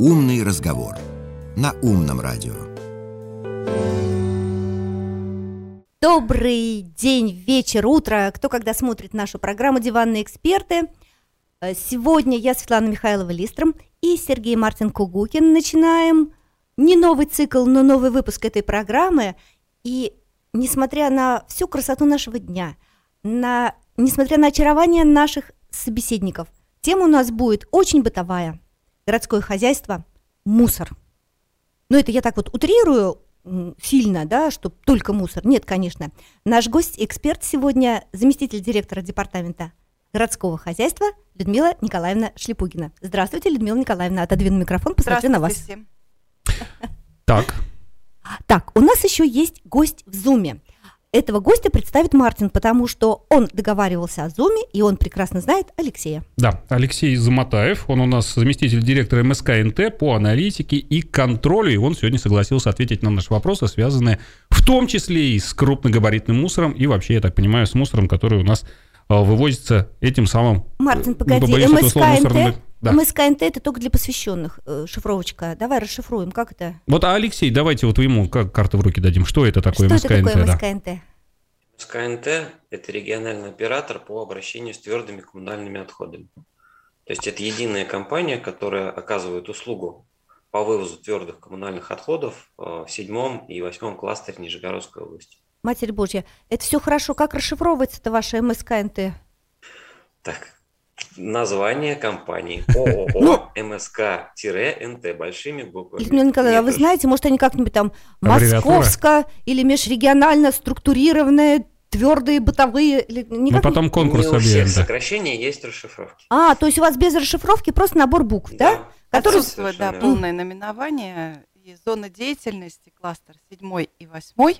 «Умный разговор» на «Умном радио». Добрый день, вечер, утро, кто когда смотрит нашу программу «Диванные эксперты». Э, сегодня я, Светлана Михайлова Листром и Сергей Мартин Кугукин. Начинаем не новый цикл, но новый выпуск этой программы. И несмотря на всю красоту нашего дня, на, несмотря на очарование наших собеседников, тема у нас будет очень бытовая. Городское хозяйство, мусор. Но это я так вот утрирую сильно, да, что только мусор. Нет, конечно. Наш гость, эксперт сегодня, заместитель директора департамента городского хозяйства Людмила Николаевна Шлепугина. Здравствуйте, Людмила Николаевна. Отодвину микрофон, посмотрю на вас. Так. Так, у нас еще есть гость в Зуме. Этого гостя представит Мартин, потому что он договаривался о Зуме, и он прекрасно знает Алексея. Да, Алексей Заматаев, он у нас заместитель директора МСК НТ по аналитике и контролю, и он сегодня согласился ответить на наши вопросы, связанные в том числе и с крупногабаритным мусором, и вообще, я так понимаю, с мусором, который у нас а, вывозится этим самым... Мартин, э, погоди, МСК НТ? Да. МСК-НТ это только для посвященных, э, шифровочка. Давай расшифруем, как это? Вот, а Алексей, давайте вот ему как карту в руки дадим. Что это такое МСК-НТ? Что это такое МСК-НТ? Да? МСК-НТ – это региональный оператор по обращению с твердыми коммунальными отходами. То есть это единая компания, которая оказывает услугу по вывозу твердых коммунальных отходов э, в седьмом и восьмом кластере Нижегородской области. Матерь Божья, это все хорошо. Как расшифровывается это ваше МСК-НТ? Так, название компании ООО ну, МСК-НТ большими буквами. Людмила Николаевна, а вы знаете, может они как-нибудь там московско или межрегионально структурированные твердые бытовые или Мы потом конкурс объявим. У всех да. сокращений есть расшифровки. А, то есть у вас без расшифровки просто набор букв, да? да? Который... Отсутствует, да, полное наименование и зона деятельности, кластер 7 и 8,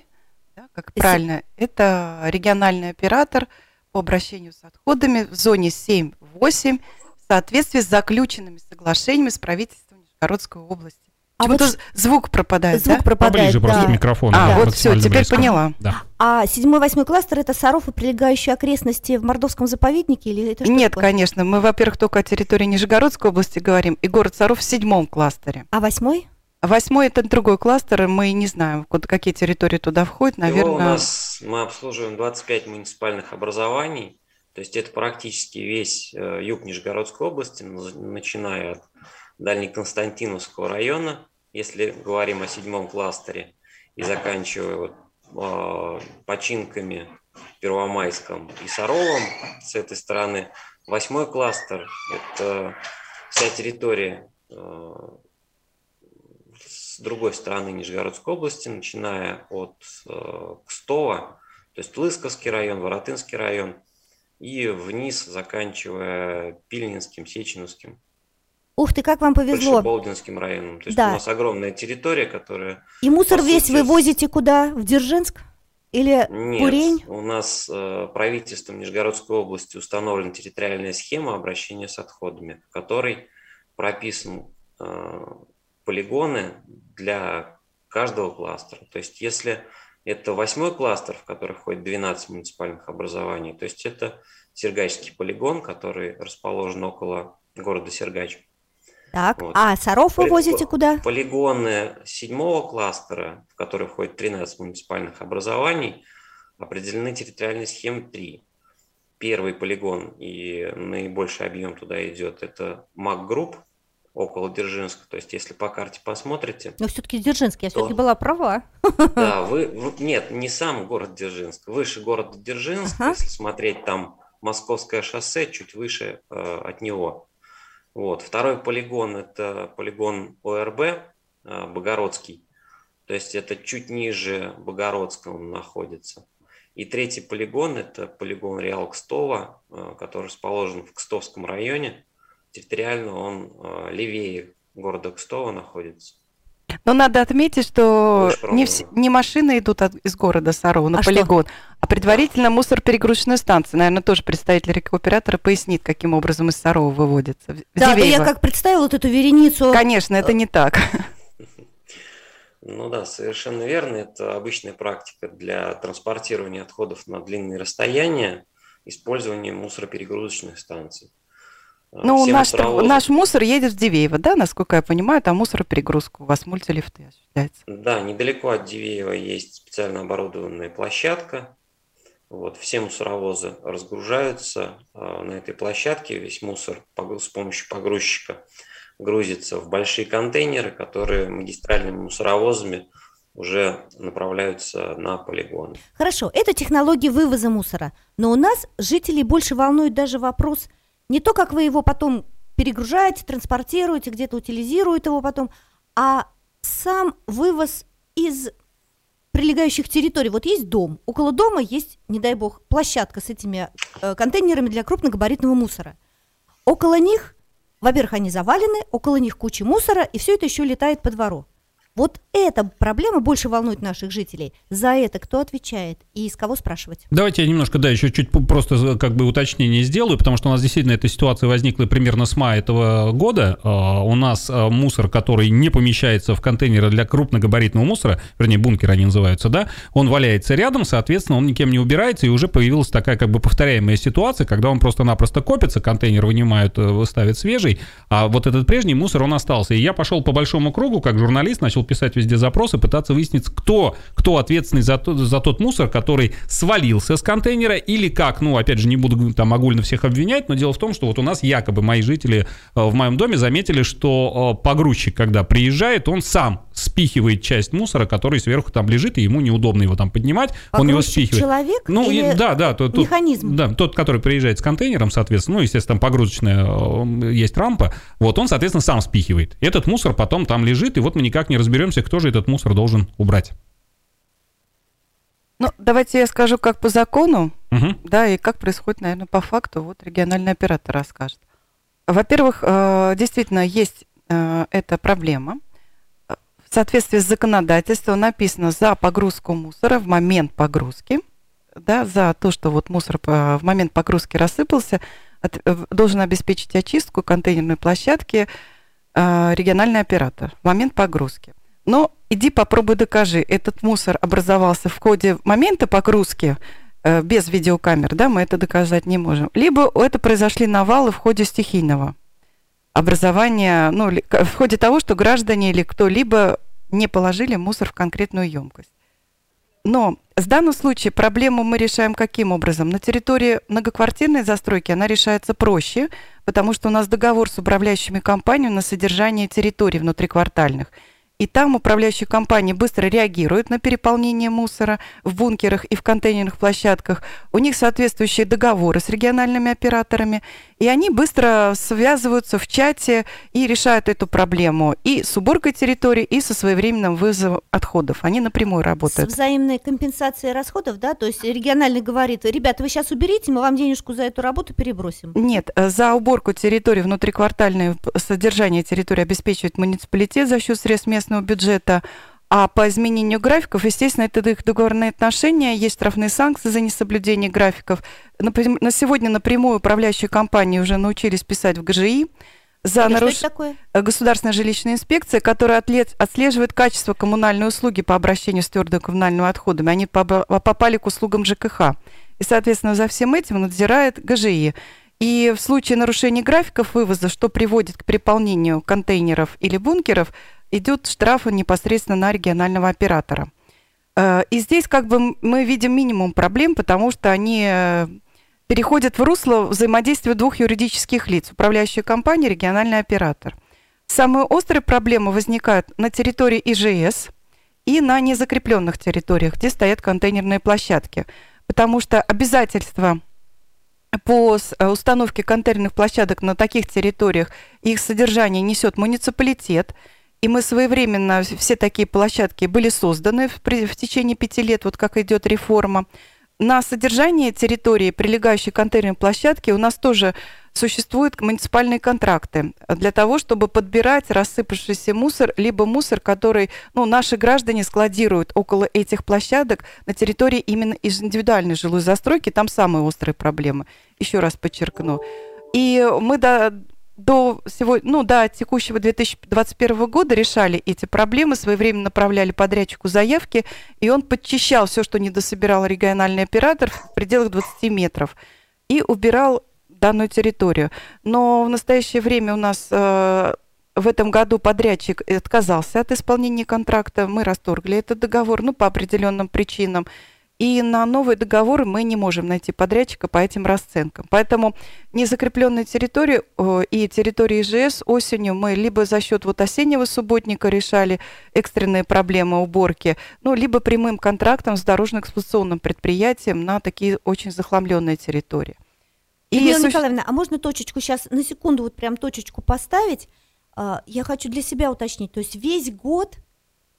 да, как правильно, это региональный оператор – по обращению с отходами в зоне 7-8 в соответствии с заключенными соглашениями с правительством Нижегородской области. А вот звук пропадает, звук да? пропадает, Поближе да. просто микрофон. А, да. вот все, теперь близко. поняла. Да. А седьмой, восьмой кластер это Саров и прилегающие окрестности в Мордовском заповеднике или это Нет, такое? конечно. Мы, во-первых, только о территории Нижегородской области говорим, и город Саров в седьмом кластере. А восьмой? Восьмой это другой кластер, мы не знаем, какие территории туда входят, наверное. Его у нас мы обслуживаем 25 муниципальных образований, то есть это практически весь э, юг Нижегородской области, начиная от Дальнеконстантиновского района, если говорим о седьмом кластере, и заканчивая вот, э, починками Первомайском и Саровом с этой стороны. Восьмой кластер – это вся территория э, с другой стороны Нижегородской области, начиная от э, Кстова, то есть Лысковский район, Воротынский район, и вниз, заканчивая Пильнинским, Сеченовским. Ух ты, как вам повезло. Болдинским районом. То есть да. у нас огромная территория, которая... И мусор весь сути... вы возите куда? В Дзержинск? Или Нет, Курень? у нас э, правительством Нижегородской области установлена территориальная схема обращения с отходами, в которой прописан э, полигоны для каждого кластера. То есть если это восьмой кластер, в который входит 12 муниципальных образований, то есть это Сергачский полигон, который расположен около города Сергач. Так, вот. а Саров вы возите куда? Полигоны седьмого кластера, в который входит 13 муниципальных образований, определены территориальной схемой 3. Первый полигон и наибольший объем туда идет, это МАК Групп, около Дзержинска. То есть, если по карте посмотрите... Но все-таки Дзержинск, я то... все-таки была права. Да, вы. Нет, не сам город Дзержинск. Выше города Дзержинск, ага. если смотреть там Московское шоссе, чуть выше э, от него. Вот. Второй полигон – это полигон ОРБ, э, Богородский. То есть, это чуть ниже Богородска он находится. И третий полигон – это полигон Реал Кстова, э, который расположен в Кстовском районе территориально он э, левее города Кстова находится. Но надо отметить, что не, вс- не машины идут от, из города Сарова на а полигон, что? а предварительно мусор-перегрузочная станция. Наверное, тоже представитель рекуператора пояснит, каким образом из Сарова выводится. Да, да я как представила вот эту вереницу. Конечно, это не так. Ну да, совершенно верно. Это обычная практика для транспортирования отходов на длинные расстояния, использование мусороперегрузочных станций. Ну, наш, наш мусор едет в Дивеево, да, насколько я понимаю, там мусороперегрузка у вас мультилифты осуществляется. Да, недалеко от Дивеева есть специально оборудованная площадка. Вот, все мусоровозы разгружаются э, на этой площадке, весь мусор с помощью погрузчика грузится в большие контейнеры, которые магистральными мусоровозами уже направляются на полигоны. Хорошо, это технология вывоза мусора, но у нас жителей больше волнует даже вопрос не то, как вы его потом перегружаете, транспортируете, где-то утилизируете его потом, а сам вывоз из прилегающих территорий. Вот есть дом, около дома есть, не дай бог, площадка с этими э, контейнерами для крупногабаритного мусора. Около них, во-первых, они завалены, около них куча мусора, и все это еще летает по двору. Вот эта проблема больше волнует наших жителей. За это кто отвечает и из кого спрашивать? Давайте я немножко, да, еще чуть просто как бы уточнение сделаю, потому что у нас действительно эта ситуация возникла примерно с мая этого года. А, у нас а, мусор, который не помещается в контейнеры для крупногабаритного мусора, вернее, бункеры они называются, да, он валяется рядом, соответственно, он никем не убирается, и уже появилась такая как бы повторяемая ситуация, когда он просто-напросто копится, контейнер вынимают, э, ставят свежий, а вот этот прежний мусор, он остался. И я пошел по большому кругу, как журналист, начал писать везде запросы, пытаться выяснить, кто, кто ответственный за, тот, за тот мусор, который свалился с контейнера, или как, ну, опять же, не буду там огульно всех обвинять, но дело в том, что вот у нас якобы мои жители э, в моем доме заметили, что э, погрузчик, когда приезжает, он сам спихивает часть мусора, который сверху там лежит, и ему неудобно его там поднимать, Погрузчик он его спихивает. человек ну, или и, да, да, тот, механизм? Да, тот, который приезжает с контейнером, соответственно, ну, естественно, там погрузочная э, есть рампа, вот он, соответственно, сам спихивает. Этот мусор потом там лежит, и вот мы никак не разберемся, кто же этот мусор должен убрать. Ну, давайте я скажу, как по закону, угу. да, и как происходит, наверное, по факту. Вот региональный оператор расскажет. Во-первых, э, действительно есть э, эта проблема. Соответствии с законодательством написано за погрузку мусора в момент погрузки, да, за то, что вот мусор в момент погрузки рассыпался, должен обеспечить очистку контейнерной площадки э, региональный оператор в момент погрузки. Но иди попробуй докажи, этот мусор образовался в ходе момента погрузки э, без видеокамер, да, мы это доказать не можем. Либо это произошли навалы в ходе стихийного образования, ну, в ходе того, что граждане или кто-либо не положили мусор в конкретную емкость. Но в данном случае проблему мы решаем каким образом? На территории многоквартирной застройки она решается проще, потому что у нас договор с управляющими компаниями на содержание территорий внутриквартальных – и там управляющие компании быстро реагируют на переполнение мусора в бункерах и в контейнерных площадках. У них соответствующие договоры с региональными операторами. И они быстро связываются в чате и решают эту проблему и с уборкой территории, и со своевременным вызовом отходов. Они напрямую работают. С взаимной компенсацией расходов, да? То есть региональный говорит, ребята, вы сейчас уберите, мы вам денежку за эту работу перебросим. Нет, за уборку территории, внутриквартальное содержание территории обеспечивает муниципалитет за счет средств местного местного бюджета. А по изменению графиков, естественно, это их договорные отношения, есть штрафные санкции за несоблюдение графиков. На сегодня напрямую управляющие компании уже научились писать в ГЖИ за наруш... такое? Государственная жилищная инспекция, которая отслеживает качество коммунальной услуги по обращению с твердыми коммунальными отходами. Они попали к услугам ЖКХ. И, соответственно, за всем этим надзирает ГЖИ. И в случае нарушения графиков вывоза, что приводит к переполнению контейнеров или бункеров, идет штраф непосредственно на регионального оператора. Э, и здесь как бы мы видим минимум проблем, потому что они э, переходят в русло взаимодействия двух юридических лиц, управляющая компания, региональный оператор. Самые острые проблемы возникают на территории ИЖС и на незакрепленных территориях, где стоят контейнерные площадки, потому что обязательства по э, установке контейнерных площадок на таких территориях их содержание несет муниципалитет, и мы своевременно, все такие площадки были созданы в, в течение пяти лет, вот как идет реформа. На содержание территории, прилегающей к контейнерной площадке, у нас тоже существуют муниципальные контракты для того, чтобы подбирать рассыпавшийся мусор, либо мусор, который ну, наши граждане складируют около этих площадок на территории именно из индивидуальной жилой застройки. Там самые острые проблемы. Еще раз подчеркну. И мы до, до, сегодня, ну, до текущего 2021 года решали эти проблемы, своевременно направляли подрядчику заявки, и он подчищал все, что не дособирал региональный оператор в пределах 20 метров, и убирал данную территорию. Но в настоящее время у нас э, в этом году подрядчик отказался от исполнения контракта, мы расторгли этот договор, ну, по определенным причинам. И на новый договор мы не можем найти подрядчика по этим расценкам. Поэтому незакрепленные территории и территории ИЖС осенью мы либо за счет вот осеннего субботника решали экстренные проблемы уборки, ну, либо прямым контрактом с дорожно-эксплуатационным предприятием на такие очень захламленные территории. И Людмила суще... Николаевна, а можно точечку сейчас, на секунду вот прям точечку поставить? А, я хочу для себя уточнить, то есть весь год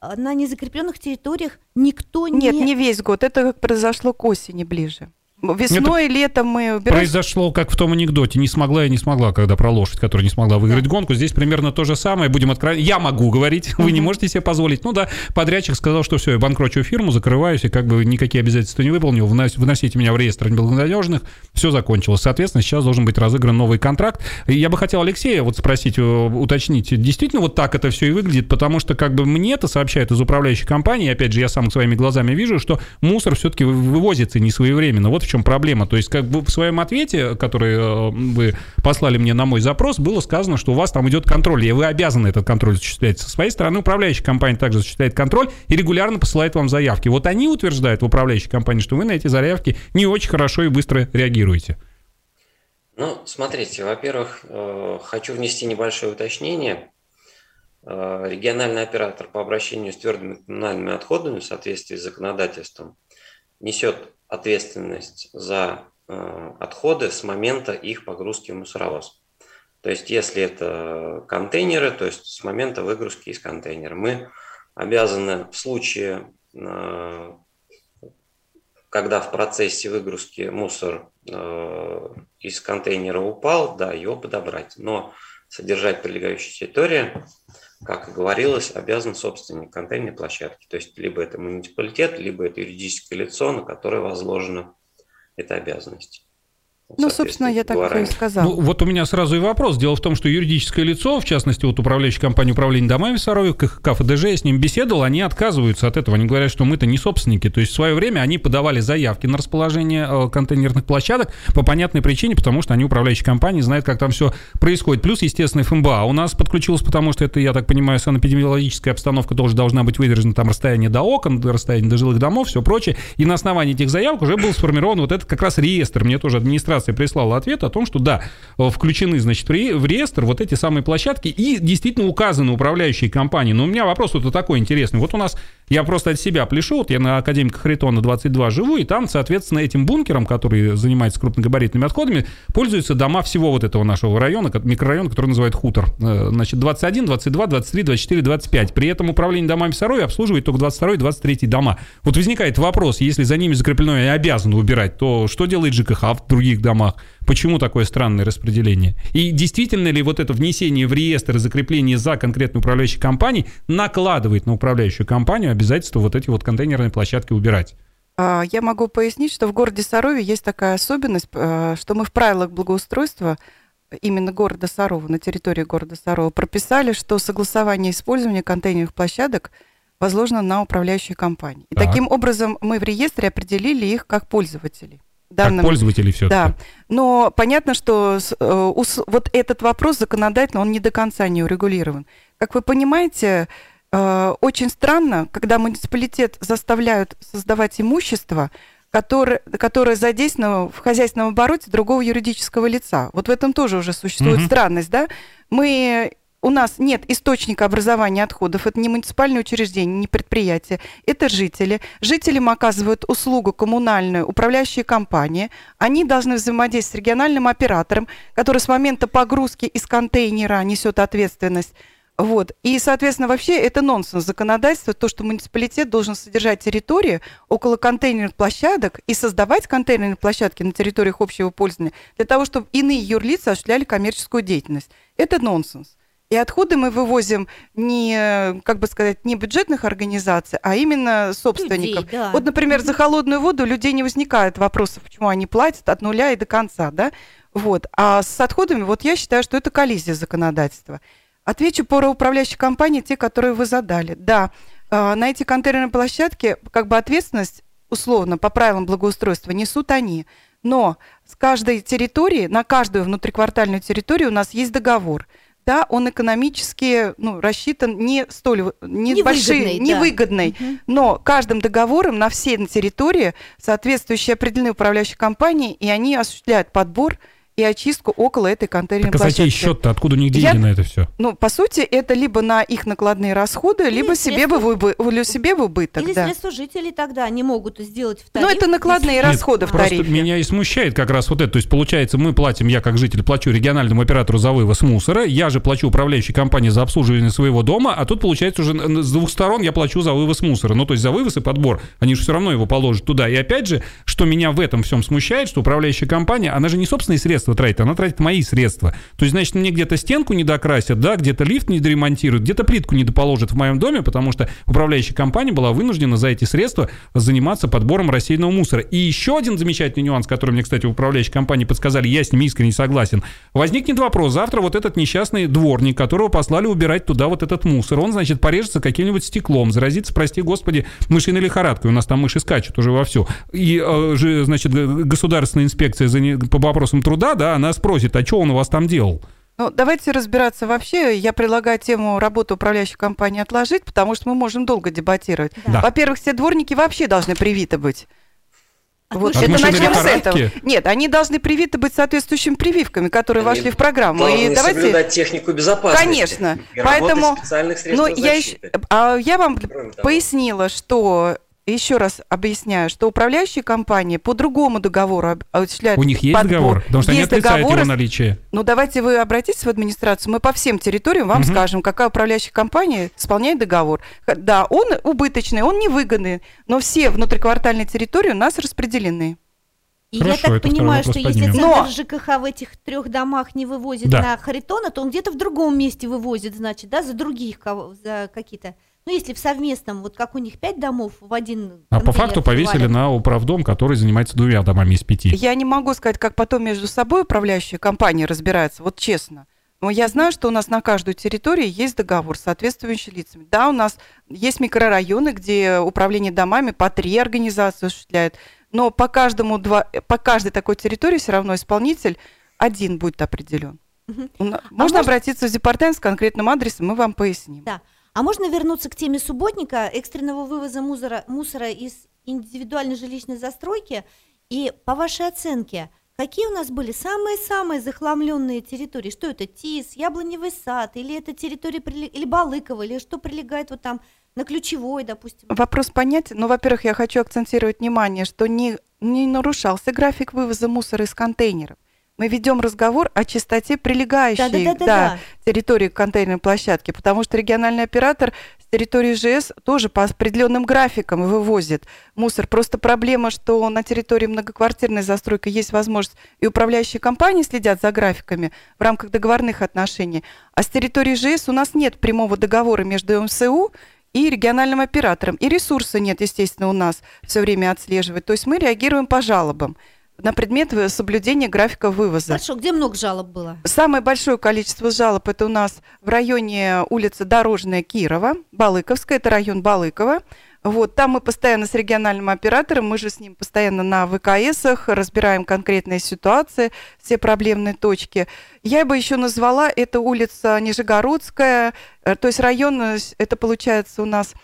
на незакрепленных территориях никто не... Нет, не весь год, это произошло к осени ближе. Весной, Это летом мы убираем. Произошло, как в том анекдоте, не смогла и не смогла, когда про лошадь, которая не смогла выиграть да. гонку. Здесь примерно то же самое, будем откровенны. Я могу говорить, вы не можете себе позволить. Ну да, подрядчик сказал, что все, я банкрочу фирму, закрываюсь, и как бы никакие обязательства не выполнил, выносите меня в реестр неблагонадежных, все закончилось. Соответственно, сейчас должен быть разыгран новый контракт. И я бы хотел Алексея вот спросить, э, уточнить, действительно вот так это все и выглядит, потому что как бы мне это сообщают из управляющей компании, опять же, я сам своими глазами вижу, что мусор все-таки вывозится не своевременно. Вот в чем проблема. То есть, как бы в своем ответе, который э, вы послали мне на мой запрос, было сказано, что у вас там идет контроль, и вы обязаны этот контроль осуществлять. Со своей стороны, управляющая компания также осуществляет контроль и регулярно посылает вам заявки. Вот они утверждают в управляющей компании, что вы на эти заявки не очень хорошо и быстро реагируете. Ну, смотрите, во-первых, э, хочу внести небольшое уточнение. Э, региональный оператор по обращению с твердыми коммунальными отходами в соответствии с законодательством несет ответственность за э, отходы с момента их погрузки в мусоровоз. То есть, если это контейнеры, то есть с момента выгрузки из контейнера. Мы обязаны в случае, э, когда в процессе выгрузки мусор э, из контейнера упал, да, его подобрать. Но содержать прилегающую территорию как и говорилось, обязан собственник контейнерной площадки. То есть либо это муниципалитет, либо это юридическое лицо, на которое возложена эта обязанность. Ну, собственно, я так и сказал. Ну, вот у меня сразу и вопрос. Дело в том, что юридическое лицо, в частности, вот управляющая компания управления домами Сарове, КФДЖ, я с ним беседовал, они отказываются от этого. Они говорят, что мы-то не собственники. То есть в свое время они подавали заявки на расположение э, контейнерных площадок по понятной причине, потому что они управляющие компании, знают, как там все происходит. Плюс, естественно, ФМБА у нас подключилась, потому что это, я так понимаю, санэпидемиологическая обстановка тоже должна быть выдержана, там расстояние до окон, расстояние до жилых домов, все прочее. И на основании этих заявок уже был сформирован вот этот как раз реестр. Мне тоже администрация администрация прислала ответ о том, что да, включены, значит, в реестр вот эти самые площадки и действительно указаны управляющие компании. Но у меня вопрос вот такой интересный. Вот у нас, я просто от себя пляшу, вот я на Академика Харитона 22 живу, и там, соответственно, этим бункером, который занимается крупногабаритными отходами, пользуются дома всего вот этого нашего района, микрорайона, который называют Хутор. Э, значит, 21, 22, 23, 24, 25. При этом управление домами Сарови обслуживает только 22 и 23 дома. Вот возникает вопрос, если за ними закреплено и обязаны убирать, то что делает ЖКХ в других домах. Почему такое странное распределение? И действительно ли вот это внесение в реестр и закрепление за конкретной управляющей компанией накладывает на управляющую компанию обязательство вот эти вот контейнерные площадки убирать? А, я могу пояснить, что в городе Сарове есть такая особенность, э, что мы в правилах благоустройства именно города Сарова, на территории города Сарова, прописали, что согласование использования контейнерных площадок возложено на управляющие компании. И так. таким образом мы в реестре определили их как пользователей данном... Как пользователи все Да, но понятно, что э, вот этот вопрос законодательно, он не до конца не урегулирован. Как вы понимаете, э, очень странно, когда муниципалитет заставляют создавать имущество, которое, которое задействовано в хозяйственном обороте другого юридического лица. Вот в этом тоже уже существует угу. странность, да? Мы у нас нет источника образования отходов, это не муниципальное учреждение, не предприятие, это жители. Жителям оказывают услугу коммунальную управляющие компании. Они должны взаимодействовать с региональным оператором, который с момента погрузки из контейнера несет ответственность. Вот. И, соответственно, вообще это нонсенс законодательства, то, что муниципалитет должен содержать территории около контейнерных площадок и создавать контейнерные площадки на территориях общего пользования для того, чтобы иные юрлицы осуществляли коммерческую деятельность. Это нонсенс. И отходы мы вывозим не, как бы сказать, не бюджетных организаций, а именно собственников. Людей, да. Вот, например, за холодную воду людей не возникает вопросов, почему они платят от нуля и до конца, да? Вот. А с отходами, вот я считаю, что это коллизия законодательства. Отвечу по управляющей компании, те, которые вы задали. Да, а, на эти контейнерные площадки как бы ответственность условно по правилам благоустройства несут они. Но с каждой территории, на каждую внутриквартальную территорию у нас есть договор да, он экономически ну, рассчитан не столь не невыгодный, большие, да. невыгодный, Мгм. но каждым договором на всей территории соответствующие определены управляющие компании, и они осуществляют подбор и очистку около этой контейнерной Так, а площадки. счет-то? Откуда у них деньги Я- на это все? Ну, по сути, это либо на их накладные расходы, Или либо себе в, убы- или себе в убыток. Или да. средства жителей тогда они могут сделать в Ну, тариф. это накладные если- расходы в Просто тарифе. меня и смущает как раз вот это. То есть, получается, мы платим, я как житель плачу региональному оператору за вывоз мусора, я же плачу управляющей компании за обслуживание своего дома, а тут, получается, уже с двух сторон я плачу за вывоз мусора. Ну, то есть за вывоз и подбор. Они же все равно его положат туда. И опять же, что меня в этом всем смущает, что управляющая компания, она же не собственные средства тратит, она тратит мои средства. То есть, значит, мне где-то стенку не докрасят, да, где-то лифт не доремонтируют, где-то плитку не доположат в моем доме, потому что управляющая компания была вынуждена за эти средства заниматься подбором рассеянного мусора. И еще один замечательный нюанс, который мне, кстати, в управляющей компании подсказали, я с ним искренне согласен. Возникнет вопрос, завтра вот этот несчастный дворник, которого послали убирать туда вот этот мусор, он, значит, порежется каким-нибудь стеклом, заразится, прости господи, мышиной лихорадкой. У нас там мыши скачут уже вовсю. И, э, значит, государственная инспекция по вопросам труда, да, она спросит, а что он у вас там делал? Ну, давайте разбираться вообще. Я предлагаю тему работы управляющей компании отложить, потому что мы можем долго дебатировать. Да. Во-первых, все дворники вообще должны привиты быть. От Вот это начнем с этого. Нет, они должны привиты быть соответствующими прививками, которые Они вошли в программу. И давайте. соблюдать технику безопасности. Конечно. И Поэтому- в специальных средствах Ну, я, защиты. ещё- а я вам Кроме того. пояснила, что еще раз объясняю, что управляющие компании по другому договору осуществляют У них есть подбор. договор? Потому что они Есть отрицают договоры его наличие. Ну, давайте вы обратитесь в администрацию, мы по всем территориям вам Мгм. скажем, какая управляющая компания исполняет договор. Да, он убыточный, он невыгодный, но все внутриквартальные территории у нас распределены. И Хорошо, я так понимаю, что если поднимем. центр Но- ЖКХ в этих трех домах не вывозит Да. на Харитона, то он где-то в другом месте вывозит, значит, да, за других кого, за какие-то. Ну, если в совместном, вот как у них пять домов в один. А по факту повесили валят. на управдом, который занимается двумя домами из пяти. Я не могу сказать, как потом между собой управляющие компании разбираются, вот честно. Но я знаю, что у нас на каждую территорию есть договор с соответствующими лицами. Да, у нас есть микрорайоны, где управление домами по три организации осуществляет. Но по, каждому два, по каждой такой территории все равно исполнитель один будет определен. Мгм. У на- А Можно может- обратиться в департамент с конкретным адресом, мы вам поясним. Да. А можно вернуться к теме субботника, экстренного вывоза мусора, мусора из индивидуальной жилищной застройки? И по вашей оценке, какие у нас были самые-самые захламленные территории? Что это, ТИС, Яблоневый сад, или это территория, или Балыково, или что прилегает вот там на Ключевой, допустим? Вопрос понятен. Но, во-первых, я хочу акцентировать внимание, что не, не нарушался график вывоза мусора из контейнеров. Мы ведем разговор о чистоте прилегающей Да-да-да-да-да. территории контейнерной площадки, потому что региональный оператор с территории ЖС тоже по определенным графикам вывозит мусор. Просто проблема, что на территории многоквартирной застройки есть возможность, и управляющие компании следят за графиками в рамках договорных отношений, а с территории ЖС у нас нет прямого договора между МСУ и региональным оператором. И ресурса нет, естественно, у нас все время отслеживать. То есть мы реагируем по жалобам на предмет соблюдения графика вывоза. Хорошо, где много жалоб было? Самое большое количество жалоб это у нас в районе улицы Дорожная Кирова, Балыковская, это район Балыкова. Вот, там мы постоянно с региональным оператором, мы же с ним постоянно на ВКСах, разбираем конкретные ситуации, все проблемные точки. Я бы еще назвала, это улица Нижегородская, э, то есть район, э, это получается у нас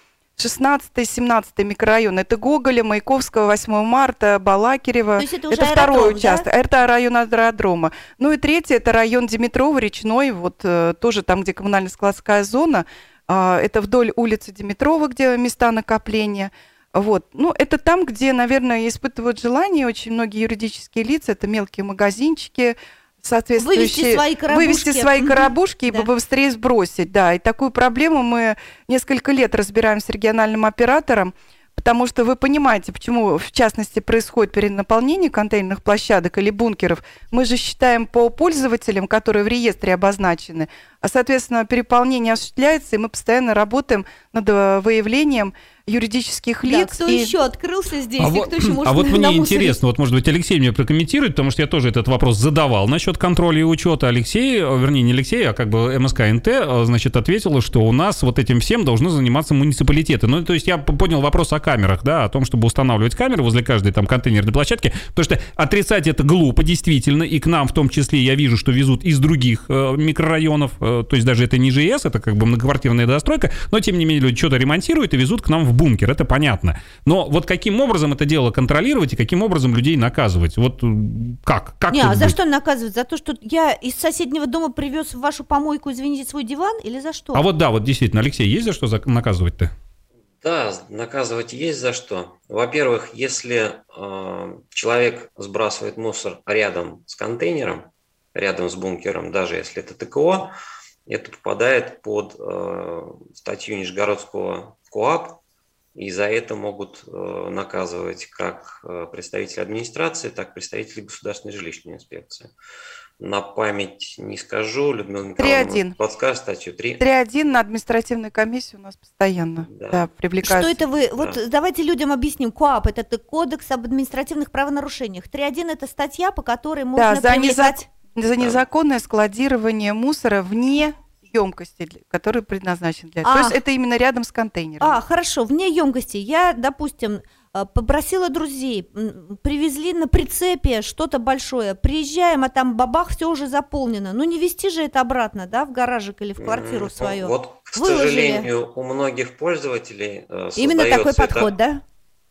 16-17 микрорайон. Это Гоголя, Маяковского, 8 марта, Балакирева. То есть это уже второй аэродром, да? участок. Это район аэродрома. Ну и третий, это район Димитрова, Речной, вот э, тоже там, где коммунально-складская зона. А, это вдоль улицы Димитрова, где места накопления. Вот. Ну, это там, где, наверное, испытывают желание очень многие юридические лица. Это мелкие магазинчики, соответствующие... Вывести свои коробушки. Вывести свои коробушки и Да. побыстрее сбросить, да. И такую проблему мы несколько лет разбираем с региональным оператором, потому что вы понимаете, почему, в частности, происходит перенаполнение контейнерных площадок или бункеров. Мы же считаем по пользователям, которые в реестре обозначены, соответственно, переполнение осуществляется, и мы постоянно работаем над э, выявлением юридических лиц. Да, кто и... еще открылся здесь, А и вот, кто еще может а вот мне намусорить? интересно, вот может быть Алексей мне прокомментирует, потому что я тоже этот вопрос задавал насчет контроля и учета. Алексей, э, вернее не Алексей, а как бы МСК НТ, э, значит, ответила, что у нас вот этим всем должны заниматься муниципалитеты. Ну, то есть я понял вопрос о камерах, да, о том, чтобы устанавливать камеры возле каждой там контейнерной площадки, потому что отрицать это глупо, действительно, и к нам в том числе я вижу, что везут из других микрорайонов, то есть даже это не ЖС, это как бы многоквартирная достройка, но тем не менее люди что-то ремонтируют и везут к нам в бункер, это понятно. Но вот каким образом это дело контролировать и каким образом людей наказывать? Вот э, как? Как Не, а за быть? что наказывать? За то, что я из соседнего дома привез в вашу помойку, извините, свой диван? Или за что? А вот да, вот действительно, Алексей, есть за что наказывать-то? Да, наказывать есть за что. Во-первых, если э, человек сбрасывает мусор рядом с контейнером, рядом с бункером, даже если это ТКО, это попадает под э, статью Нижегородского КОАП, и за это могут э, наказывать как э, представители администрации, так и представители государственной жилищной инспекции. На память не скажу, Людмила Николаевна 3.1. подскажет статью 3. 3.1 на административной комиссии у нас постоянно Да. да. Что привлекаются. это вы? Вот давайте людям объясним. КОАП – это кодекс об административных правонарушениях. 3.1 – это статья, по которой можно за привлекать... За незаконное складирование мусора вне емкости, для- который предназначен для этого. То А. есть это именно рядом с контейнером. А, хорошо, вне емкости. Я, допустим, э, попросила друзей, привезли на прицепе что-то большое, приезжаем, а там бабах, все уже заполнено. Ну не вести же это обратно, да, в гаражик или в квартиру свою. Вот, к Выложили. сожалению, у многих пользователей э, Именно такой это- подход, да?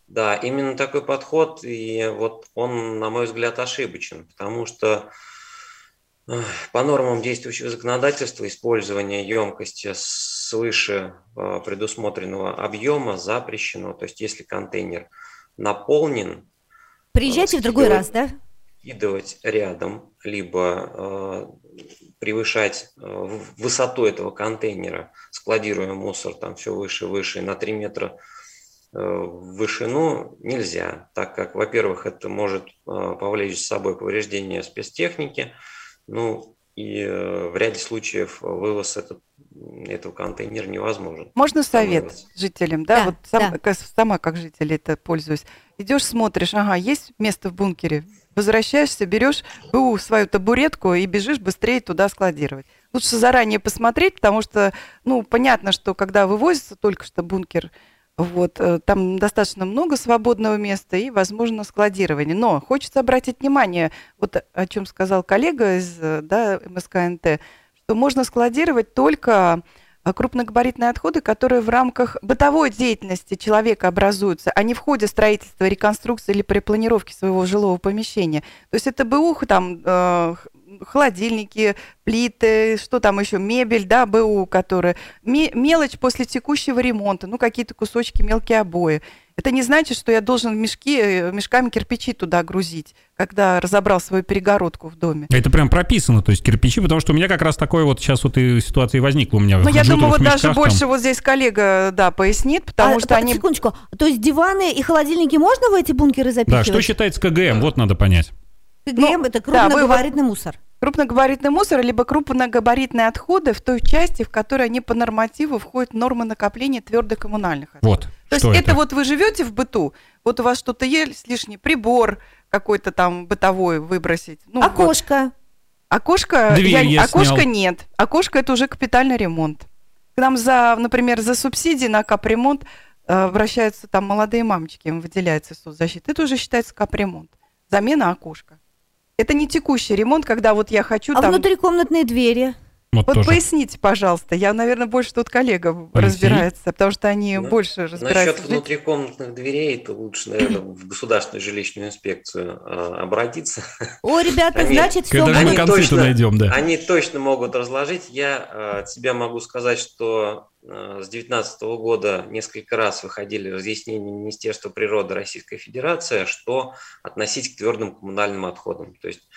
Да, именно такой подход, и вот он, на мой взгляд, ошибочен, потому что по нормам действующего законодательства использование емкости свыше э, предусмотренного объема запрещено. То есть, если контейнер наполнен, Приезжайте в другой раз, да? кидывать рядом, либо э, превышать э, высоту этого контейнера, складируя мусор там все выше и выше, на 3 метра э, в вышину нельзя, так как, во-первых, это может э, повлечь за собой повреждение спецтехники, ну и э, в ряде случаев вывоз этот, этого контейнера невозможен. Можно совет Помылось. жителям, да? Да, вот сам- да. как- сама как житель это пользуюсь. Идешь, смотришь, ага, есть место в бункере, возвращаешься, берешь БУ свою табуретку и бежишь быстрее туда складировать. Лучше заранее посмотреть, потому что, ну, понятно, что когда вывозится только что бункер, вот, э, там достаточно много свободного места и, возможно, складирование. Но хочется обратить внимание, вот о чем сказал коллега из э, да, МСКНТ, что можно складировать только а, крупногабаритные отходы, которые в рамках бытовой деятельности человека образуются, а не в ходе строительства, реконструкции или перепланировки своего жилого помещения. То есть это БУ, там, э, холодильники, плиты, что там еще, мебель, да, БУ, которые, ме- мелочь после текущего ремонта, ну, какие-то кусочки, мелкие обои. Это не значит, что я должен мешки, э, мешками кирпичи туда грузить, когда разобрал свою перегородку в доме. Это прям прописано, то есть кирпичи, потому что у меня как раз такое вот сейчас вот и ситуация и возникла у меня. Ну, я думаю, вот даже там. больше вот здесь коллега, да, пояснит, потому А, что они... Секундочку. То есть диваны и холодильники можно в эти бункеры Да, запихивать? что считается КГМ, вот надо понять. КГМ Ну, это да, вы крупногабаритный мусор. Крупногабаритный мусор, либо крупногабаритные отходы в той части, в которой они по нормативу входят в нормы накопления твердокоммунальных отходов. Вот. То что есть это? вот вы живете в быту, вот у вас что-то есть лишний прибор какой-то там бытовой выбросить. Ну, вот. Окошко. Окошко, Дверь я окошко снял. нет. Окошко это уже капитальный ремонт. К нам за, например, за субсидии на капремонт э, обращаются там молодые мамочки, им выделяется соцзащита. Это уже считается капремонт. Замена окошка. Это не текущий ремонт, когда вот я хочу А там... внутрикомнатные двери? Вот Вот тоже. поясните, пожалуйста. Я, наверное, больше тут коллега Алексей? разбирается, потому что они Ну, больше разбираются. Насчет внутрикомнатных дверей, то лучше, наверное, в государственную жилищную инспекцию э, обратиться. О, ребята, Они- значит, все Когда мы Они концы точно- найдем, да. Они точно могут разложить. Я э, от себя могу сказать, что с 2019 года несколько раз выходили разъяснения Министерства природы Российской Федерации, что относить к твердым коммунальным отходам. То есть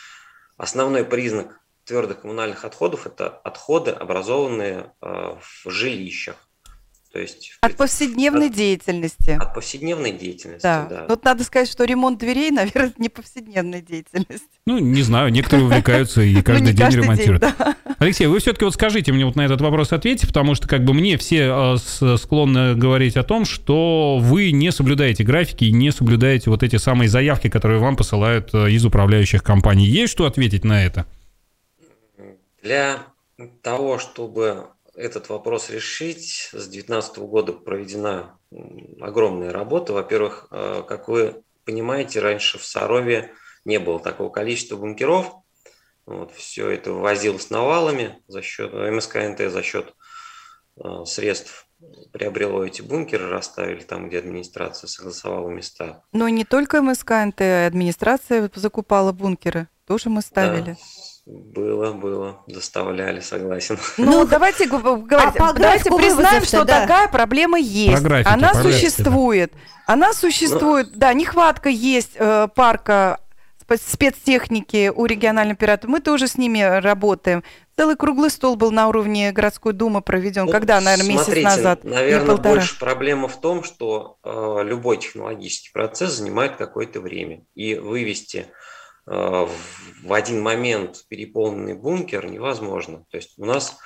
основной признак твердых коммунальных отходов – это отходы, образованные э, в жилищах. То есть, от повседневной от, деятельности. От повседневной деятельности, да. да. Вот надо сказать, что ремонт дверей, наверное, не повседневная деятельность. Ну, не знаю, некоторые увлекаются и каждый день ремонтируют. Алексей, вы все-таки вот скажите мне вот на этот вопрос ответьте, потому что как бы мне все э, склонны говорить о том, что вы не соблюдаете графики и не соблюдаете вот эти самые заявки, которые вам посылают э, из управляющих компаний. Есть что ответить на это? Для того, чтобы этот вопрос решить, с 2019 года проведена огромная работа. Во-первых, э, как вы понимаете, раньше в Сарове не было такого количества бункеров. Вот, все это ввозилось навалами за счет МСКНТ, за счет э, средств приобрело эти бункеры, расставили там, где администрация согласовала места. Но не только МСКНТ, администрация закупала бункеры, тоже мы ставили. Да. Было, было, доставляли, согласен. Ну, ну давайте говорить, а давайте признаем, что да. такая проблема есть. Она существует. Она существует, ну, да, нехватка есть э, парка спецтехники у регионального оператора. Мы тоже с ними работаем. Целый круглый стол был на уровне городской думы проведен. Ну, Когда, наверное, месяц смотрите, назад? Наверное, больше проблема в том, что э, любой технологический процесс занимает какое-то время. И вывести в один момент переполненный бункер невозможно. То есть у нас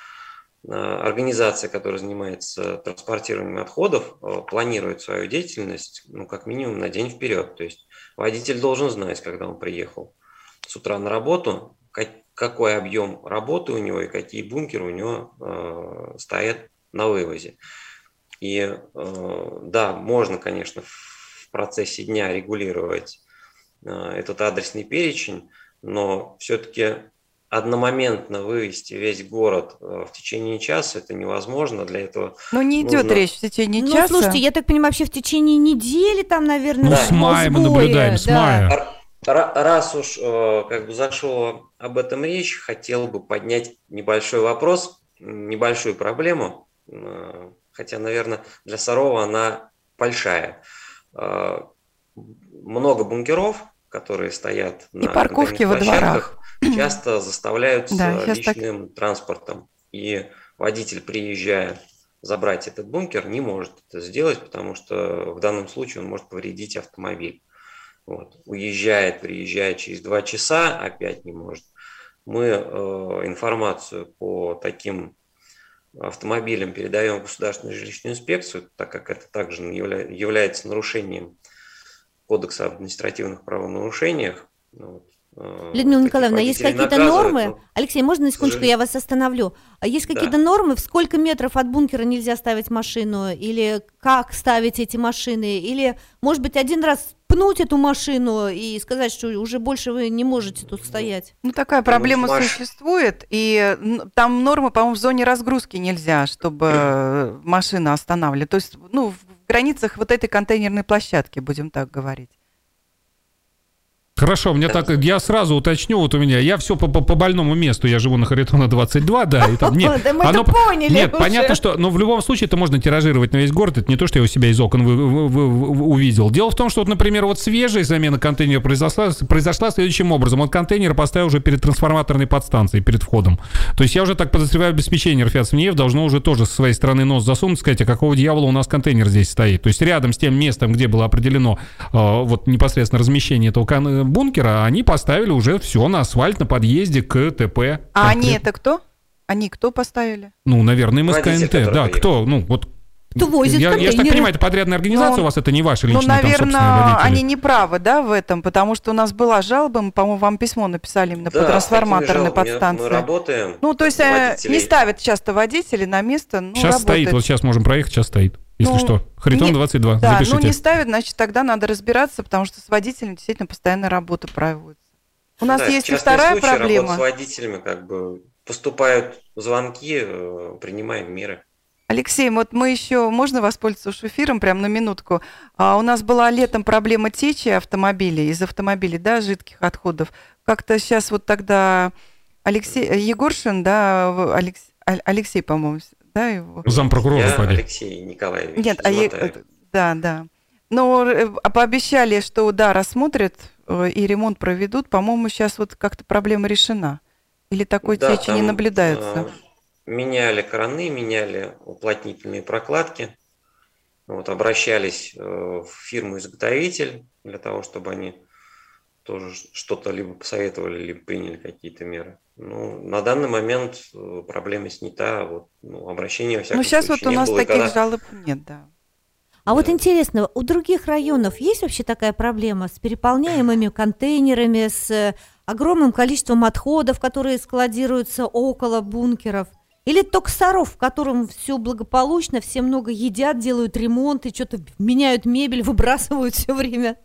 э, организация, которая занимается транспортированием отходов, э, планирует свою деятельность ну, как минимум на день вперед. То есть водитель должен знать, когда он приехал с утра на работу, какой объем работы у него и какие бункеры у него стоят на вывозе. И да, можно, конечно, в процессе дня регулировать Э, этот адресный перечень, но все-таки одномоментно вывести весь город э, в течение часа это невозможно для этого. Но не идет нужно... речь в течение ну, часа. слушайте, я так понимаю, вообще в течение недели там, наверное, ну, с мая мы наблюдаем, с мая. Раз уж э, как бы зашло об этом речь, хотел бы поднять небольшой вопрос, небольшую проблему, хотя, наверное, для Сарова она большая много бункеров, которые стоят и на парковки во дворах, часто заставляются да, личным так... транспортом. И водитель, приезжая забрать этот бункер, не может это сделать, потому что в данном случае он может повредить автомобиль. Вот. Уезжает, приезжает через два часа, опять не может. Мы э, информацию по таким автомобилям передаем в Государственную жилищную инспекцию, так как это также явля, является нарушением Кодекса об административных правонарушениях. Ну, э, Людмила Николаевна, есть какие-то нормы? Ну, Алексей, можно на секундочку я вас остановлю? А есть какие-то да. нормы, в сколько метров от бункера нельзя ставить машину? Или как ставить эти машины? Или, может быть, один раз пнуть эту машину и сказать, что уже больше вы не можете тут стоять? Ну, такая проблема ну, существует, и там нормы, по-моему, в зоне разгрузки нельзя, чтобы машина останавливали. То есть, ну, границах вот этой контейнерной площадки, будем так говорить. Хорошо, мне так, я сразу уточню, вот у меня, я все по, по, по больному месту, я живу на Харитона 22, да, и там, нет, да мы оно, поняли Нет, уже. понятно, что, но в любом случае это можно тиражировать на весь город, это не то, что я у себя из окон вы, вы, вы, увидел. Дело в том, что, вот, например, вот свежая замена контейнера произошла, произошла следующим образом. Вот контейнер поставил уже перед трансформаторной подстанцией, перед входом. То есть я уже так подозреваю, обеспечение МНЕФ должно уже тоже со своей стороны нос засунуть, сказать, а какого дьявола у нас контейнер здесь стоит. То есть рядом с тем местом, где было определено э, вот непосредственно размещение этого бункера, они поставили уже все на асфальт на подъезде к ТП. А они это кто? Они кто поставили? Ну, наверное, МСКНТ. Да, кто? Ну, вот кто возит я, я же так понимаю, это подрядная организация но, у вас, это не ваши личные, Ну, наверное, там, они не правы, да, в этом, потому что у нас была жалоба, мы, по-моему, вам письмо написали именно да, по трансформаторной подстанции. Мы работаем. Ну, то есть э, водителей. не ставят часто водители на место, ну, Сейчас работает. стоит, вот сейчас можем проехать, сейчас стоит. Если ну, что, Харитон 22, да, запишите. ну не ставят, значит, тогда надо разбираться, потому что с водителем действительно постоянная работа проводится. У нас да, есть и вторая случае, проблема. с водителями как бы поступают звонки, э, принимаем меры. Алексей, вот мы еще, можно воспользоваться уж эфиром прям на минутку? А, у нас была летом проблема течи автомобилей, из автомобилей, да, жидких отходов. Как-то сейчас вот тогда Алексей, Егоршин, да, Алекс, Алексей, по-моему, да, его? Зампрокурора, Я Алексей Николаевич. Нет, а я, да, да. Но э, пообещали, что да, рассмотрят э, и ремонт проведут. По-моему, сейчас вот как-то проблема решена. Или такой да, течи не наблюдается? Э, меняли краны, меняли уплотнительные прокладки. Вот, обращались э, в фирму-изготовитель для того, чтобы они тоже что-то либо посоветовали, либо приняли какие-то меры. Ну, на данный момент э, проблема снята, вот, ну, обращения во всяком Ну, сейчас случае вот у нас было, таких когда- жалоб нет, да. А вот Да. интересно, у других районов есть вообще такая проблема с переполняемыми контейнерами, с э, огромным количеством отходов, которые складируются около бункеров? Или только Саров, в котором все благополучно, все много едят, делают ремонт и что-то меняют мебель, выбрасывают все время?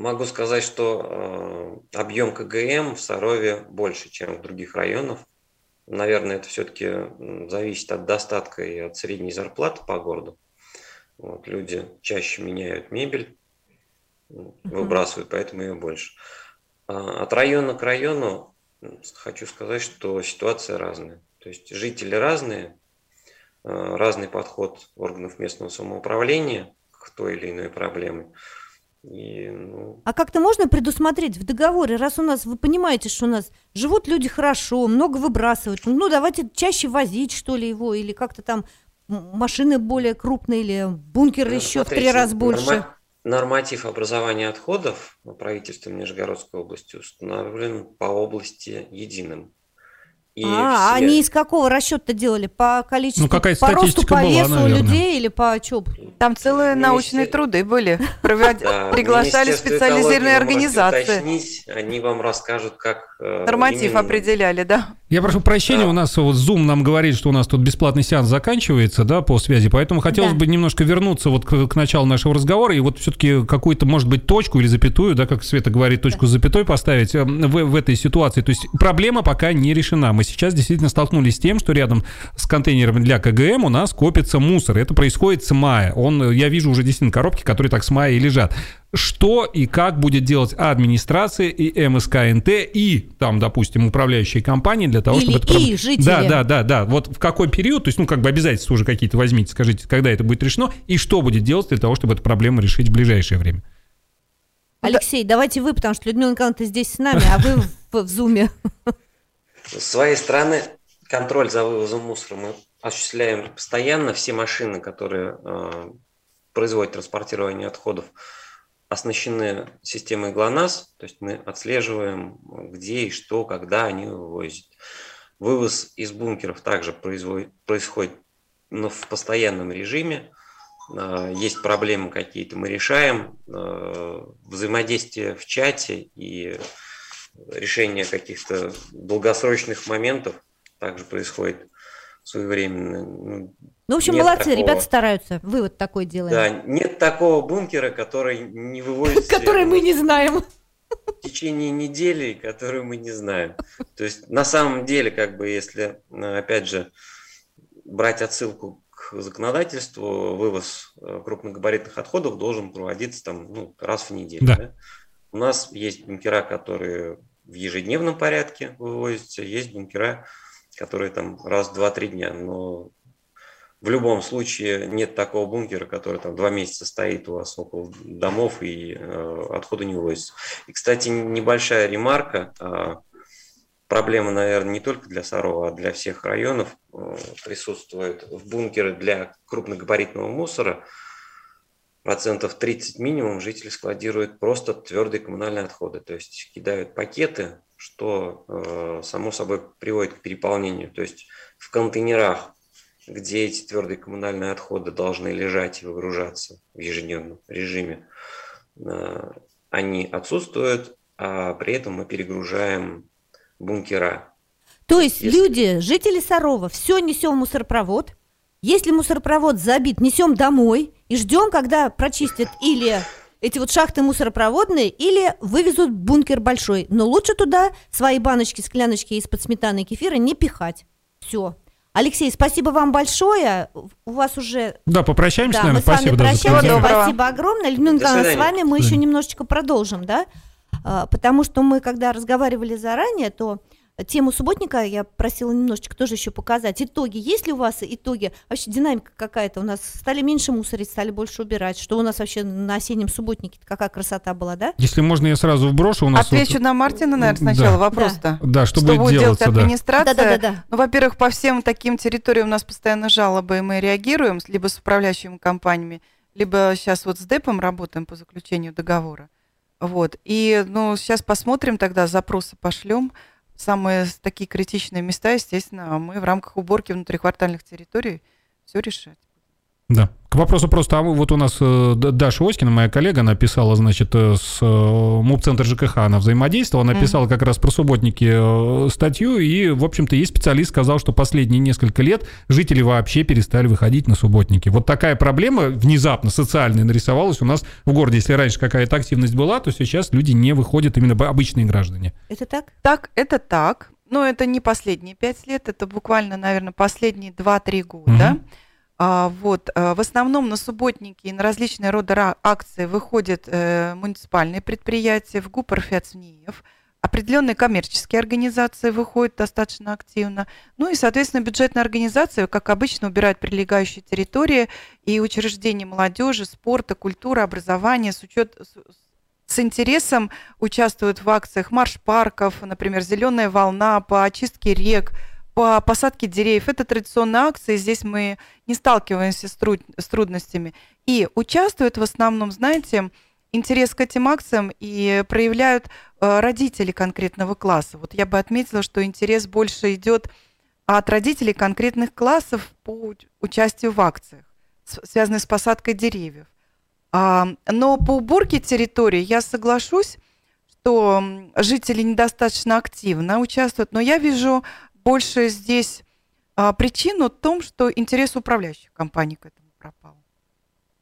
Могу сказать, что э, объем КГМ в Сарове больше, чем в других районах. Наверное, это все-таки зависит от достатка и от средней зарплаты по городу. Вот, люди чаще меняют мебель, выбрасывают, поэтому ее больше. А От района к району хочу сказать, что ситуация разная. То есть жители разные, э, разный подход органов местного самоуправления к той или иной проблеме. И, ну, А как-то можно предусмотреть в договоре, раз у нас, вы понимаете, что у нас живут люди хорошо, много выбрасывают, ну давайте чаще возить, что ли, его, или как-то там машины более крупные, или бункер Ну, еще в три смотрите, раза больше. норма- Норматив образования отходов правительством Нижегородской области установлен по области единым. И а, все- они из какого расчета делали? По количеству, Ну, какая-то по росту, по была, весу наверное. людей или по чё? Там целые Министер- научные труды были. Приглашали специализированные организации. они вам расскажут, как э, Норматив определяли, да. Я прошу прощения, у нас вот Zoom нам говорит, что у нас тут бесплатный сеанс заканчивается, да, по связи, поэтому хотелось бы немножко вернуться вот к, началу нашего разговора и вот все-таки какую-то, может быть, точку или запятую, да, как Света говорит, точку с запятой поставить э, в, в этой ситуации. То есть проблема пока не решена. Мы сейчас действительно столкнулись с тем, что рядом с контейнерами для КГМ у нас копится мусор. Это происходит с мая. Он, э, я вижу уже действительно коробки, которые так с мая и лежат. Что и как будет делать администрация и МСКНТ и там, допустим, управляющие компании для того, Или чтобы... это и жители. Да, да, да, да. Вот в какой период, то есть, ну, как бы обязательства уже какие-то возьмите, скажите, когда это будет решено, и что будет делать для того, чтобы эту проблему решить в ближайшее время. Алексей, давайте вы, потому что Людмила Николаевна здесь с нами, а вы в, в зуме. С своей стороны контроль за вывозом мусора мы осуществляем постоянно. Все машины, которые э, производят транспортирование отходов, оснащены системой ГЛОНАСС, то есть мы отслеживаем, где и что, когда они вывозят. Вывоз из бункеров также производит, происходит но в постоянном режиме. Э, Есть проблемы какие-то, мы решаем. Э, Взаимодействие в чате и решение каких-то долгосрочных моментов также происходит своевременно. Ну, Ну, в общем, Нет молодцы, такого. ребята стараются. Вывод такой делаем. Да, нет такого бункера, который не выводится Который мы не знаем. в течение недели, который мы не знаем. То есть на самом деле, как бы, если, э, опять же, брать отсылку к законодательству, вывоз э, крупногабаритных отходов должен проводиться там, ну, раз в неделю. Да. да. У нас есть бункера, которые в ежедневном порядке вывозятся, есть бункера, которые там раз в 2-3 дня. Но в любом случае нет такого бункера, который там два месяца стоит у вас около домов и э, отходы не вывозятся. И, кстати, небольшая ремарка. а, Проблема, наверное, не только для Сарова, а для всех районов э, присутствует в бункеры для крупногабаритного мусора. Процентов 30 минимум жители складируют просто твердые коммунальные отходы, то есть кидают пакеты, что э, само собой приводит к переполнению. То есть в контейнерах, где эти твердые коммунальные отходы должны лежать и выгружаться в ежедневном режиме, э, они отсутствуют, а при этом мы перегружаем бункера. То есть Если- люди, жители Сарова, все несем в мусоропровод. Если мусоропровод забит, несем домой и ждем, когда прочистят или эти вот шахты мусоропроводные, или вывезут бункер большой. Но лучше туда свои баночки, скляночки из-под сметаны и кефира не пихать. Все. Алексей, спасибо вам большое. У вас уже Да, попрощаемся, да, мы наверное. с вами Спасибо, да, прощаемся. Доброго. Спасибо огромное. Людмила Николаевна, с вами мы еще немножечко продолжим, да? А, Потому что мы, когда разговаривали заранее, то тему субботника я просила немножечко тоже еще показать. Итоги. Есть ли у вас итоги? Вообще динамика какая-то? У нас стали меньше мусорить, стали больше убирать. Что у нас вообще на осеннем субботнике? Какая красота была, да? Если можно, я сразу вброшу. У нас Отвечу вот... на Мартина, наверное, сначала да. вопрос-то. Да, что, что будет, делать администрация? Да, да, да, да. Ну, во-первых, по всем таким территориям у нас постоянно жалобы, и мы реагируем, либо с управляющими компаниями, либо сейчас вот с ДЭПом работаем по заключению договора. Вот. И ну, сейчас посмотрим тогда, запросы пошлем. Самые такие критичные места, естественно, мы в рамках уборки внутриквартальных территорий все решать. Да. К вопросу просто, а вот у нас э, Даша Оськина, моя коллега, она писала, значит, э, с э, МУП-центр ЖКХ, она взаимодействовала, она писала как раз про субботники статью, и, в общем-то, есть специалист сказал, что последние несколько лет жители вообще перестали выходить на субботники. Вот такая проблема внезапно социальная нарисовалась у нас в городе. Если раньше какая-то активность была, то сейчас люди не выходят, именно обычные граждане. Это так? Так, это так. Но это не последние пять лет, это буквально, наверное, последние два-три года. Угу. А, вот, э, в основном на субботники и на различные роды акции выходят э, муниципальные предприятия, в ГУП РФИАЦНИЕВ, определенные коммерческие организации выходят достаточно активно. Ну и, соответственно, бюджетные организации, как обычно, убирают прилегающие территории и учреждения молодежи, спорта, культуры, образования. С учет, с интересом участвуют в акциях марш парков, например, «Зеленая волна» по очистке рек, по посадке деревьев. Это традиционная акция, здесь мы не сталкиваемся с, труд с трудностями. И участвуют в основном, знаете, интерес к этим акциям и проявляют э, родители конкретного класса. Вот я бы отметила, что интерес больше идет от родителей конкретных классов по участию в акциях, связанных с посадкой деревьев. А, но по уборке территории я соглашусь, что жители недостаточно активно участвуют, но я вижу больше здесь а, причину в том, что интерес управляющих компаний к этому пропал.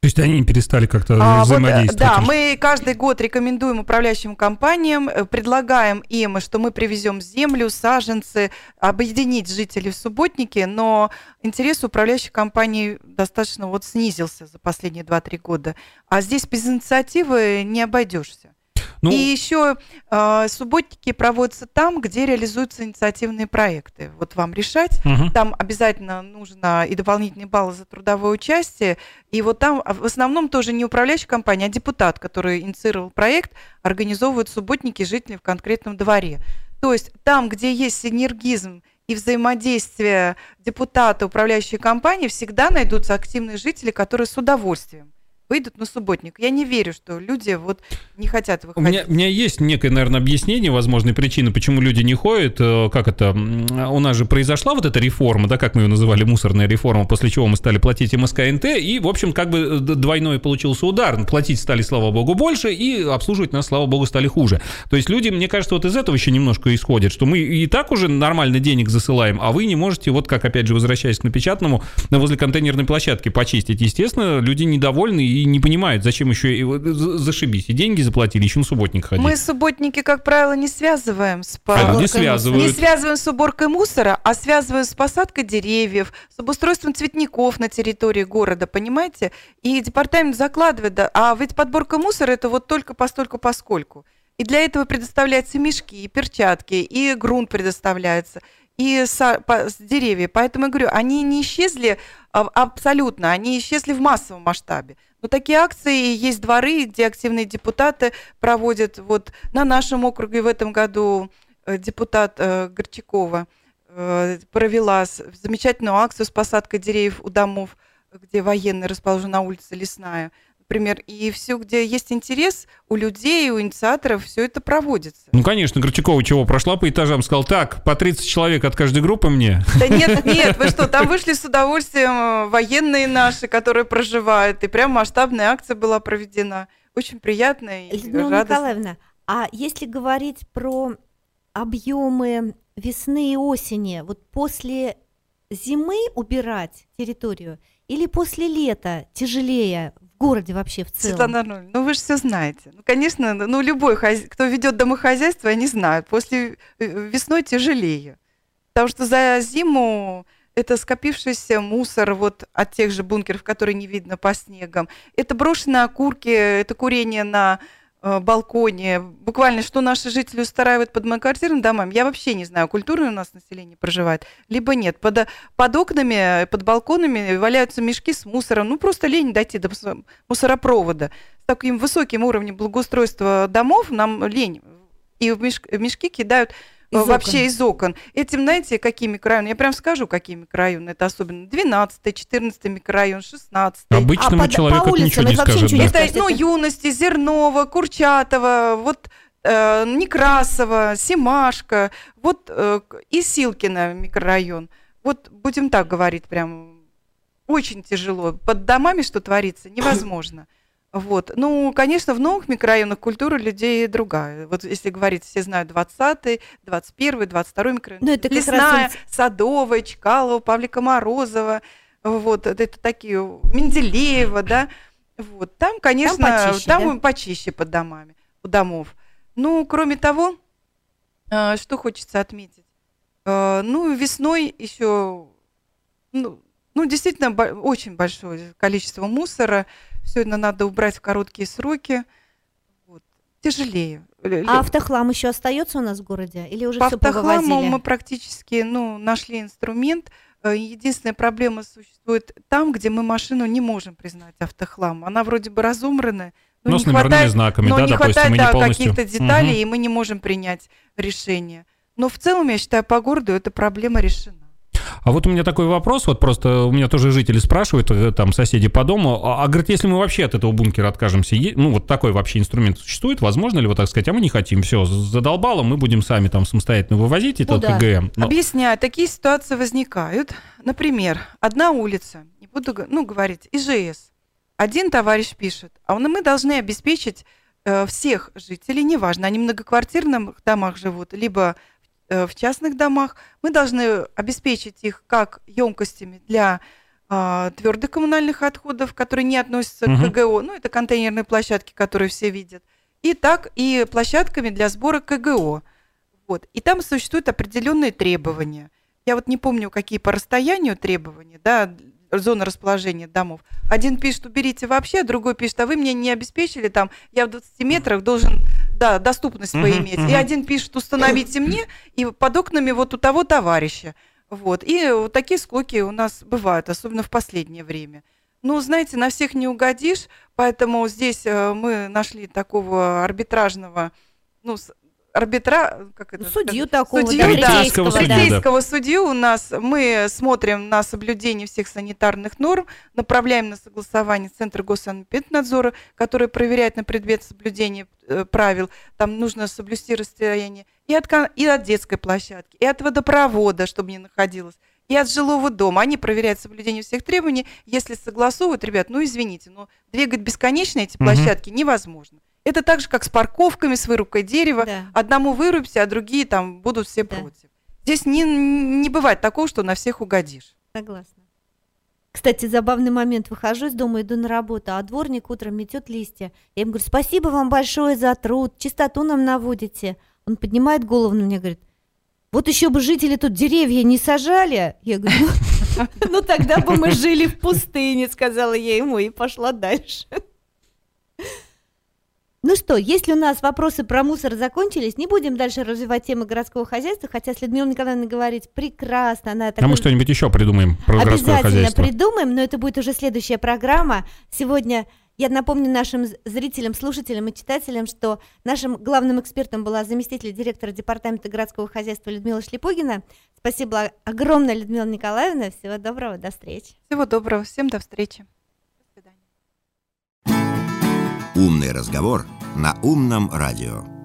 То есть они перестали как-то а, взаимодействовать? Вот, да, мы каждый год рекомендуем управляющим компаниям, э, предлагаем им, что мы привезем землю, саженцы, объединить жителей в субботнике, но интерес управляющих компаний достаточно вот снизился за последние 2-3 года. А здесь без инициативы не обойдешься. Ну... И еще э, субботники проводятся там, где реализуются инициативные проекты. Вот вам решать. Угу. Там обязательно нужно и дополнительные баллы за трудовое участие. И вот там в основном тоже не управляющая компания, а депутат, который инициировал проект, организовывают субботники жителей в конкретном дворе. То есть там, где есть синергизм и взаимодействие депутата, управляющей компании, всегда найдутся активные жители, которые с удовольствием выйдут на субботник. Я не верю, что люди вот не хотят выходить. У меня, у меня есть некое, наверное, объяснение, возможной причины, почему люди не ходят. Э, как это? У нас же произошла вот эта реформа, да, как мы ее называли, мусорная реформа, после чего мы стали платить МСК-НТ, и, в общем, как бы э, двойной получился удар. Платить стали, слава богу, больше, и обслуживать нас, слава богу, стали хуже. То есть люди, мне кажется, вот из этого еще немножко исходят, что мы и так уже нормально денег засылаем, а вы не можете, вот как, опять же, возвращаясь к напечатанному, возле контейнерной площадки почистить. Естественно, люди недовольны и не понимают, зачем еще и зашибись. И деньги заплатили, еще на субботник ходить. Мы субботники, как правило, не связываем с а люди связывают. Не связываем с уборкой мусора, а связываем с посадкой деревьев, с обустройством цветников на территории города, понимаете? И департамент закладывает, да, а ведь подборка мусора это вот только постольку поскольку. И для этого предоставляются мешки, и перчатки, и грунт предоставляется, и с, по, с деревья. Поэтому я говорю, они не исчезли а, абсолютно, они исчезли в массовом масштабе. Но такие акции есть дворы, где активные депутаты проводят. Вот на нашем округе в этом году э, депутат э, Горчакова э, провела замечательную акцию с посадкой деревьев у домов, где военные расположены на улице Лесная например, и все, где есть интерес у людей, у инициаторов, все это проводится. Ну, конечно, Горчакова чего, прошла по этажам, сказал, так, по 30 человек от каждой группы мне. Да нет, нет, вы что, там вышли с удовольствием э, военные наши, которые проживают, и прям масштабная акция была проведена. Очень приятно и Людмила радостно. Николаевна, а если говорить про объемы весны и осени, вот после зимы убирать территорию или после лета тяжелее городе вообще в целом? Ну вы же все знаете. Ну, конечно, ну любой, кто ведет домохозяйство, они знают. После э, весной тяжелее. Потому что за зиму это скопившийся мусор вот от тех же бункеров, которые не видно по снегам. Это брошенные окурки, это курение на балконе, буквально, что наши жители устраивают под многоквартирными домами, я вообще не знаю, культурное у нас население проживает, либо нет. Под, под окнами, под балконами валяются мешки с мусором, ну просто лень дойти до мусоропровода. С таким высоким уровнем благоустройства домов нам лень. И в мешки кидают из вообще окон. из окон. Этим, знаете, какие микрорайоны? Я прям скажу, какие микрорайоны. Это особенно 12 14 микрорайон, 16 Обычному а человеку по улице, ничего не скажет. Ничего да. Это, ну, Юности, Зернова, Курчатова, вот э, Некрасова, Семашка, вот э, и Силкина микрорайон. Вот будем так говорить прям. Очень тяжело. Под домами что творится, невозможно. Вот. Ну, конечно, в новых микрорайонах культура людей другая. Вот если говорить, все знают 20-й, 21-й, 22-й микрорайон. Ну, это Лесная, раз... Садовая, Чкалова, Павлика Морозова, вот, это такие, Менделеева, да. Вот. Там, конечно, там почище, там да? почище под домами, у домов. Ну, кроме того, э, что хочется отметить. Э, ну, весной еще, ну, ну, действительно, очень большое количество мусора. Все это надо убрать в короткие сроки. Вот. Тяжелее. А автохлам еще остается у нас в городе? Или уже По все автохламу мы практически ну, нашли инструмент. Э, единственная проблема существует там, где мы машину не можем признать автохлам. Она вроде бы разумранная, но, но не с хватает, знаками, но да, не допустим, хватает да, полностью... каких-то деталей, угу. и мы не можем принять решение. Но в целом, я считаю, по городу эта проблема решена. А вот у меня такой вопрос, вот просто у меня тоже жители спрашивают, э, там соседи по дому, а, а говорит, если мы вообще от этого бункера откажемся, ну вот такой вообще инструмент существует, возможно ли вот так сказать, а мы не хотим, все, задолбало, мы будем сами там самостоятельно вывозить этот ну, КГМ. Но... Объясняю, такие ситуации возникают. Например, одна улица, не буду ну, говорить, ИЖС, один товарищ пишет, а мы должны обеспечить э, всех жителей, неважно, они в многоквартирных домах живут, либо в частных домах. Мы должны обеспечить их как емкостями для а, твердых коммунальных отходов, которые не относятся угу. к КГО, ну это контейнерные площадки, которые все видят, и так и площадками для сбора КГО. Вот. И там существуют определенные требования. Я вот не помню, какие по расстоянию требования, да, зона расположения домов. Один пишет, уберите вообще, другой пишет, а вы мне не обеспечили там, я в 20 метрах должен, да, доступность поиметь. И один пишет, установите мне, и под окнами вот у того товарища. Вот. И вот такие склоки у нас бывают, особенно в последнее время. Ну, знаете, на всех не угодишь, поэтому здесь э, мы нашли такого арбитражного, ну, арбитра, как это судью сказать? такого, судью, да, полицейского, да. полицейского судью у нас мы смотрим на соблюдение всех санитарных норм, направляем на согласование Центра госсанэпиднадзора, который проверяет на предмет соблюдения э, правил. Там нужно соблюсти расстояние и от, и от детской площадки, и от водопровода, чтобы не находилось и от жилого дома. Они проверяют соблюдение всех требований. Если согласовывают, ребят, ну извините, но двигать бесконечно эти площадки угу. невозможно. Это так же, как с парковками, с вырубкой дерева. Да. Одному вырубься, а другие там будут все да. против. Здесь не, не бывает такого, что на всех угодишь. Согласна. Кстати, забавный момент. Выхожу из дома, иду на работу, а дворник утром метет листья. Я ему говорю, спасибо вам большое за труд, чистоту нам наводите. Он поднимает голову на меня и говорит, вот еще бы жители тут деревья не сажали. Я говорю, ну, ну тогда бы мы жили в пустыне, сказала я ему и пошла дальше. Ну что, если у нас вопросы про мусор закончились, не будем дальше развивать тему городского хозяйства, хотя с Людмилой Николаевной говорить прекрасно. Она такой... А мы что-нибудь еще придумаем про городское хозяйство. Обязательно придумаем, но это будет уже следующая программа. Сегодня я напомню нашим зрителям, слушателям и читателям, что нашим главным экспертом была заместитель директора Департамента городского хозяйства Людмила Шлепогина. Спасибо огромное, Людмила Николаевна. Всего доброго, до встречи. Всего доброго, всем до встречи. Умный разговор на умном радио.